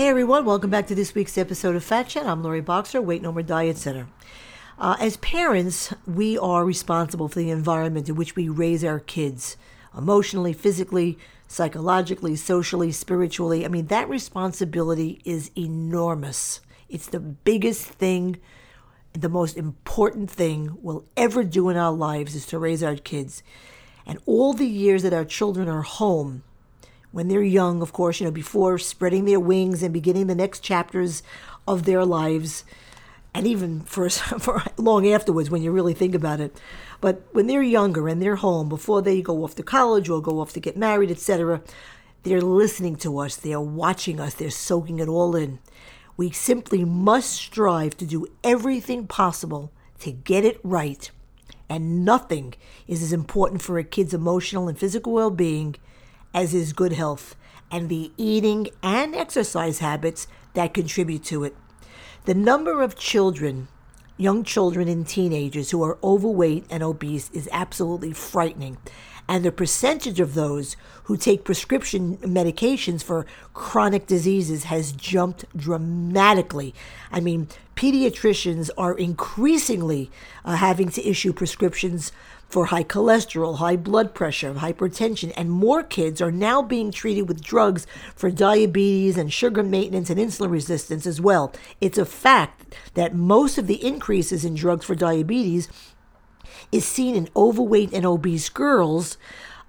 Hey everyone, welcome back to this week's episode of Fat Chat. I'm Lori Boxer, Weight No More Diet Center. Uh, as parents, we are responsible for the environment in which we raise our kids emotionally, physically, psychologically, socially, spiritually. I mean, that responsibility is enormous. It's the biggest thing, the most important thing we'll ever do in our lives is to raise our kids. And all the years that our children are home, when they're young, of course, you know, before spreading their wings and beginning the next chapters of their lives, and even for, for long afterwards when you really think about it. But when they're younger and they're home, before they go off to college or go off to get married, etc., they're listening to us, they're watching us, they're soaking it all in. We simply must strive to do everything possible to get it right. And nothing is as important for a kid's emotional and physical well being as is good health and the eating and exercise habits that contribute to it. The number of children, young children and teenagers who are overweight and obese is absolutely frightening. And the percentage of those who take prescription medications for chronic diseases has jumped dramatically. I mean, pediatricians are increasingly uh, having to issue prescriptions for high cholesterol, high blood pressure, hypertension, and more kids are now being treated with drugs for diabetes and sugar maintenance and insulin resistance as well. It's a fact that most of the increases in drugs for diabetes is seen in overweight and obese girls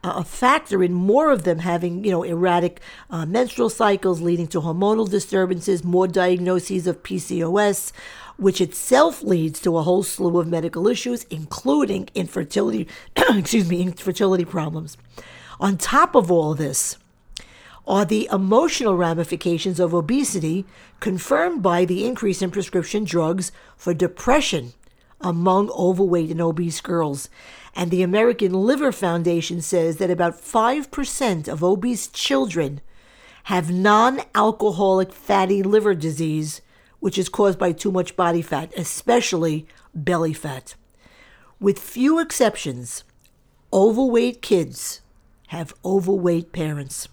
a factor in more of them having, you know, erratic uh, menstrual cycles leading to hormonal disturbances, more diagnoses of PCOS, which itself leads to a whole slew of medical issues, including infertility, excuse me, infertility problems. On top of all this, are the emotional ramifications of obesity confirmed by the increase in prescription drugs for depression among overweight and obese girls. And the American Liver Foundation says that about 5% of obese children have non alcoholic fatty liver disease which is caused by too much body fat, especially belly fat. With few exceptions, overweight kids have overweight parents,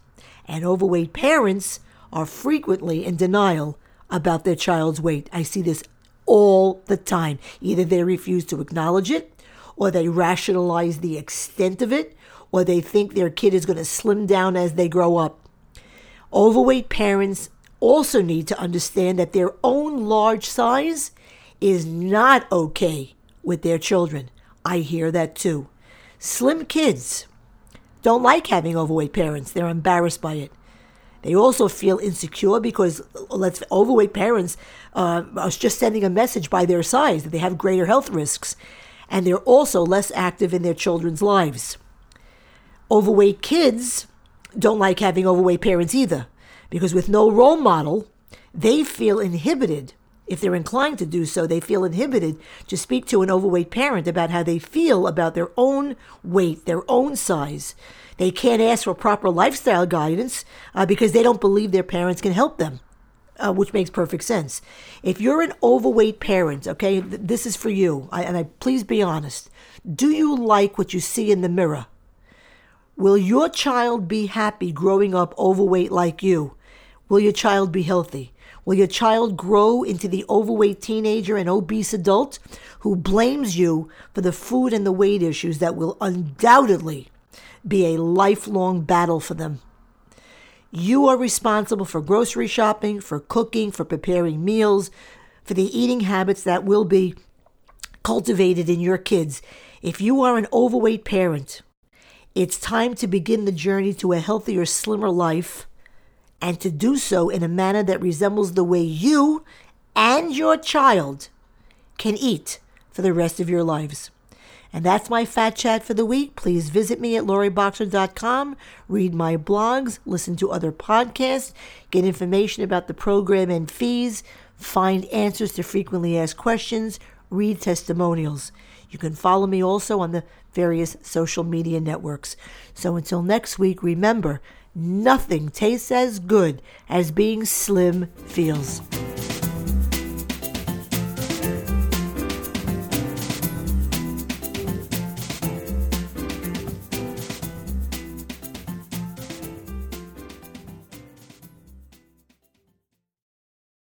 and overweight parents are frequently in denial about their child's weight. I see this all the time. Either they refuse to acknowledge it, or they rationalize the extent of it, or they think their kid is going to slim down as they grow up. Overweight parents also need to understand that their own large size is not okay with their children. I hear that too. Slim kids don't like having overweight parents, they're embarrassed by it. They also feel insecure because let's overweight parents uh, are just sending a message by their size that they have greater health risks, and they're also less active in their children's lives. Overweight kids don't like having overweight parents either because with no role model, they feel inhibited. If they're inclined to do so, they feel inhibited to speak to an overweight parent about how they feel about their own weight, their own size. They can't ask for proper lifestyle guidance uh, because they don't believe their parents can help them, uh, which makes perfect sense. If you're an overweight parent, okay, th- this is for you, I, and I please be honest. Do you like what you see in the mirror? Will your child be happy growing up overweight like you? Will your child be healthy? Will your child grow into the overweight teenager and obese adult who blames you for the food and the weight issues that will undoubtedly be a lifelong battle for them? You are responsible for grocery shopping, for cooking, for preparing meals, for the eating habits that will be cultivated in your kids. If you are an overweight parent, it's time to begin the journey to a healthier, slimmer life and to do so in a manner that resembles the way you and your child can eat for the rest of your lives. And that's my fat chat for the week. Please visit me at loriboxer.com, read my blogs, listen to other podcasts, get information about the program and fees, find answers to frequently asked questions, read testimonials. You can follow me also on the various social media networks. So until next week, remember Nothing tastes as good as being slim feels.